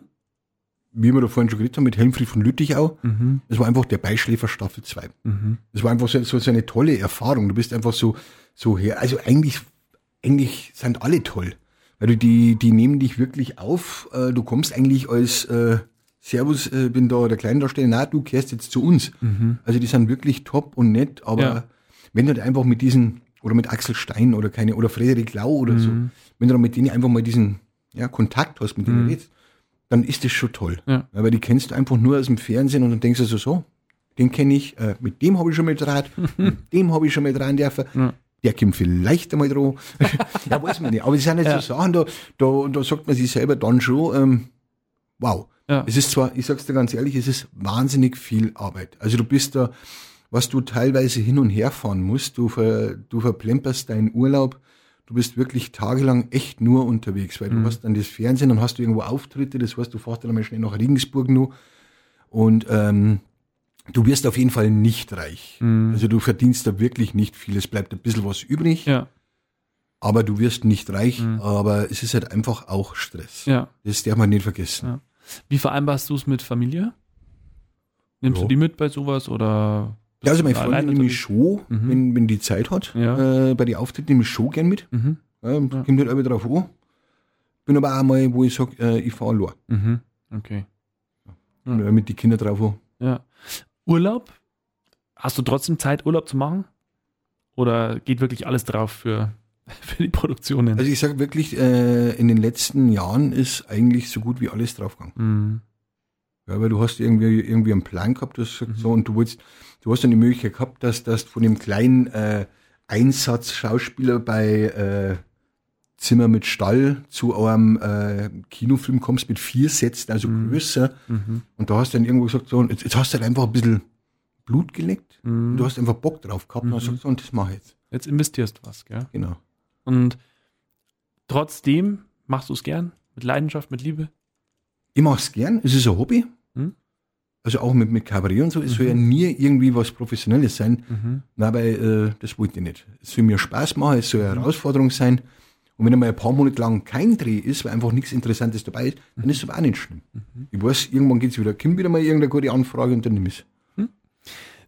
Wie wir da vorhin schon geredet haben, mit Helmfried von Lüttichau. Mhm. Das war einfach der Beischläfer Staffel 2. Mhm. Das war einfach so, so, so eine tolle Erfahrung. Du bist einfach so, so her. Also eigentlich, eigentlich sind alle toll. Weil du die, die nehmen dich wirklich auf. Äh, du kommst eigentlich als äh, Servus, äh, bin da der Kleindarsteller. Na, du kehrst jetzt zu uns. Also die sind wirklich top und nett. Aber Ja. wenn du da einfach mit diesen, oder mit Axel Stein oder keine, oder Frederik Lau oder so, wenn du da mit denen einfach mal diesen ja, Kontakt hast, mit denen redest, dann ist das schon toll. Ja. Weil die kennst du einfach nur aus dem Fernsehen und dann denkst du so, so, den kenne ich, äh, mit dem habe ich schon mal draht, mit dem habe ich schon mal dran dürfen. Der kommt vielleicht einmal dran. ja, weiß man nicht. Aber es sind jetzt Ja. so Sachen, da, da, da sagt man sich selber dann schon, ähm, wow. Ja. Es ist zwar, ich sag's dir ganz ehrlich, es ist wahnsinnig viel Arbeit. Also du bist da, was du teilweise hin und her fahren musst. Du, ver, du verplemperst deinen Urlaub. Du bist wirklich tagelang echt nur unterwegs, weil du Mhm. hast dann das Fernsehen, dann hast du irgendwo Auftritte, das heißt, du fährst dann einmal schnell nach Regensburg nur. Und ähm, du wirst auf jeden Fall nicht reich. Mhm. Also du verdienst da wirklich nicht viel. Es bleibt ein bisschen was übrig, Ja, aber du wirst nicht reich. Mhm. Aber es ist halt einfach auch Stress. ja. Das darf man nicht vergessen. Ja. Wie vereinbarst du es mit Familie? Nimmst Ja. du die mit bei sowas oder? Ja, also meine Freundin nehme ich schon, Mhm. wenn, wenn die Zeit hat. Ja. Äh, bei den Auftritten nehme ich schon gern mit. Mhm. Ja, Kommt halt auch wieder drauf an. Bin aber auch mal, wo ich sage, äh, ich fahre allein. Mhm. Okay. Auch mit den Kindern drauf an. Ja. Urlaub? Hast du trotzdem Zeit, Urlaub zu machen? Oder geht wirklich alles drauf für, für die Produktionen? Also ich sage wirklich, äh, in den letzten Jahren ist eigentlich so gut wie alles draufgegangen. Mhm. Ja, weil du hast irgendwie, irgendwie einen Plan gehabt, das sagt so, und du willst, du hast dann die Möglichkeit gehabt, dass, dass du von dem kleinen äh, Einsatz-Schauspieler bei äh, Zimmer mit Stall zu einem äh, Kinofilm kommst mit vier Sätzen, also größer. Mhm. Und da hast du dann irgendwo gesagt, so, und jetzt, jetzt hast du halt einfach ein bisschen Blut geleckt. Mhm. Und du hast einfach Bock drauf gehabt und hast gesagt, so, und das mache ich jetzt. Jetzt investierst du was, gell? Genau. Und trotzdem machst du es gern? Mit Leidenschaft, mit Liebe? Ich mache es gern, es ist ein Hobby. Mhm. Also auch mit, mit Kabarett und so, es soll ja nie irgendwie was Professionelles sein. Mhm. Nein, weil äh, das wollte ich nicht. Es soll mir Spaß machen, es soll eine Herausforderung sein. Und wenn einmal ein paar Monate lang kein Dreh ist, weil einfach nichts Interessantes dabei ist, dann ist es aber auch nicht schlimm. Ich weiß, irgendwann geht's wieder, kommt wieder mal irgendeine gute Anfrage und dann nimm ich es.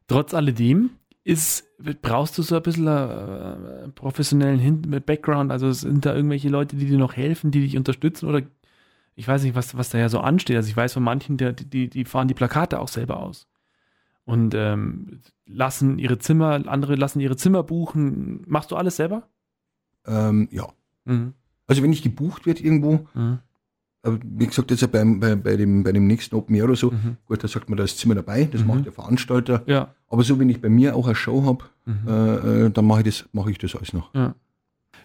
Trotz alledem ist, brauchst du so ein bisschen äh, professionellen Hin Background? Also sind da irgendwelche Leute, die dir noch helfen, die dich unterstützen? Oder ich weiß nicht, was, was da ja so ansteht. Also ich weiß von manchen, der, die, die fahren die Plakate auch selber aus. Und ähm, lassen ihre Zimmer, andere lassen ihre Zimmer buchen. Machst du alles selber? Ähm, ja. Mhm. Also wenn ich gebucht wird irgendwo, Mhm. aber wie gesagt, jetzt ja beim, bei, bei, dem, bei dem nächsten Open Air oder so, Mhm. gut, da sagt man, da ist Zimmer dabei, das Mhm. macht der Veranstalter. Ja. Aber so, wenn ich bei mir auch eine Show habe, Mhm. äh, äh, dann mache ich, das mache ich das alles noch. Ja.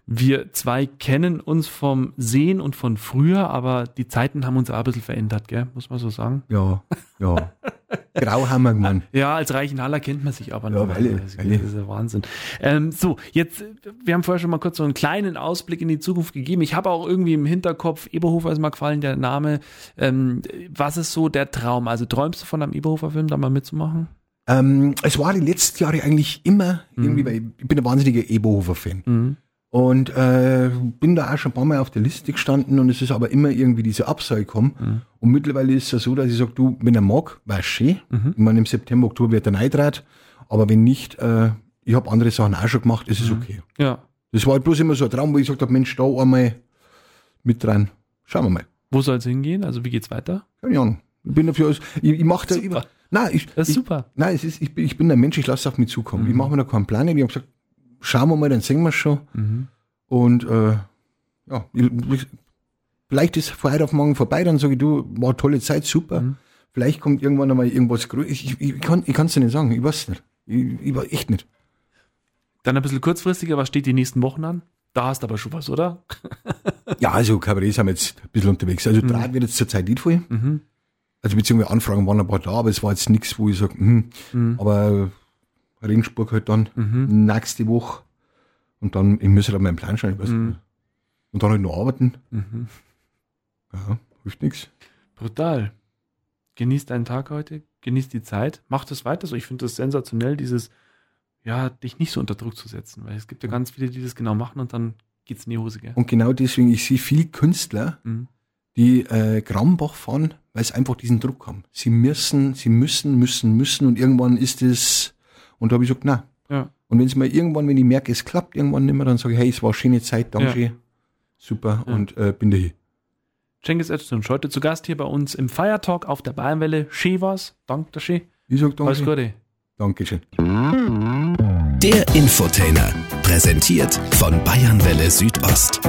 Wir zwei kennen uns vom Sehen und von früher, aber die Zeiten haben uns auch ein bisschen verändert, gell? muss man so sagen. Ja, ja. Grauhammer, Mann. Ja, als Reichenhaller kennt man sich aber Ja, noch. weil- das, weil- das ist ja Wahnsinn. Ähm, so, jetzt, wir haben vorher schon mal kurz so einen kleinen Ausblick in die Zukunft gegeben. Ich habe auch irgendwie im Hinterkopf, Eberhofer ist mal gefallen, der Name. Ähm, was ist so der Traum? Also träumst du von einem Eberhofer-Film, da mal mitzumachen? Ähm, es war die letzten Jahre eigentlich immer Mhm. irgendwie, weil ich bin ein wahnsinniger Ebohofer-Fan. Mhm. Und äh, bin da auch schon ein paar Mal auf der Liste gestanden und es ist aber immer irgendwie diese Absage gekommen. Mhm. Und mittlerweile ist es ja so, dass ich sage, du, wenn er mag, war schön. Mhm. Ich meine, im September, Oktober wird er neidrat. Aber wenn nicht, äh, ich habe andere Sachen auch schon gemacht, ist es Mhm. okay. Ja. Das war halt bloß immer so ein Traum, wo ich gesagt habe, Mensch, da einmal mit dran. Schauen wir mal. Wo soll es hingehen? Also wie geht's weiter? Keine Ahnung. Ich bin dafür, ich, ich mache da über. Nein, ich, Das ist ich, super. Nein, es ist, ich, bin, ich bin ein Mensch, ich lasse es auf mich zukommen. Ich mache mir da keinen Plan. Ich habe gesagt, schauen wir mal, dann singen wir schon. Mhm. Und äh, ja, ich- vielleicht ist heute auf morgen vorbei, dann sage ich, du, war tolle Zeit, super. Mhm. Vielleicht kommt irgendwann einmal irgendwas Größeres. Ich, ich, ich kann es dir nicht sagen, ich weiß es nicht. Ich, ich weiß echt nicht. Dann ein bisschen kurzfristiger, was steht die nächsten Wochen an? Da hast du aber schon was, oder? Ja, also Kabarett sind wir jetzt ein bisschen unterwegs. Also Draht wird jetzt zur Zeit nicht voll. Mhm. Also beziehungsweise Anfragen waren ein paar da, aber es war jetzt nichts, wo ich sage, hm, Mhm. aber Regensburg halt dann Mhm. nächste Woche. Und dann, ich muss halt auf meinen Plan schauen, weiß Mhm. Und dann halt noch arbeiten. Mhm. Ja, hilft nichts. Brutal. Genieß deinen Tag heute, genieß die Zeit, mach das weiter so. Ich finde das sensationell, dieses, ja, dich nicht so unter Druck zu setzen, weil es gibt ja ganz viele, die das genau machen und dann geht's in die Hose, gell? Und genau deswegen, ich sehe viele Künstler, Mhm. die äh, Grambach fahren, weil sie einfach diesen Druck haben. Sie müssen, sie müssen, müssen, müssen und irgendwann ist es, und da habe ich gesagt, na. Ja. Und wenn es mal irgendwann, wenn ich merke, es klappt irgendwann nicht mehr, dann sage ich, hey, es war eine schöne Zeit, danke, Ja. super Ja. und äh, bin da hier. Cengiz Öztürk, heute zu Gast hier bei uns im Feiertalk auf der Bayernwelle. Schön war's. Danke, der Schön. Ich sage Alles danke. Gute. Dankeschön. Der Infotainer. Präsentiert von Bayernwelle Südost.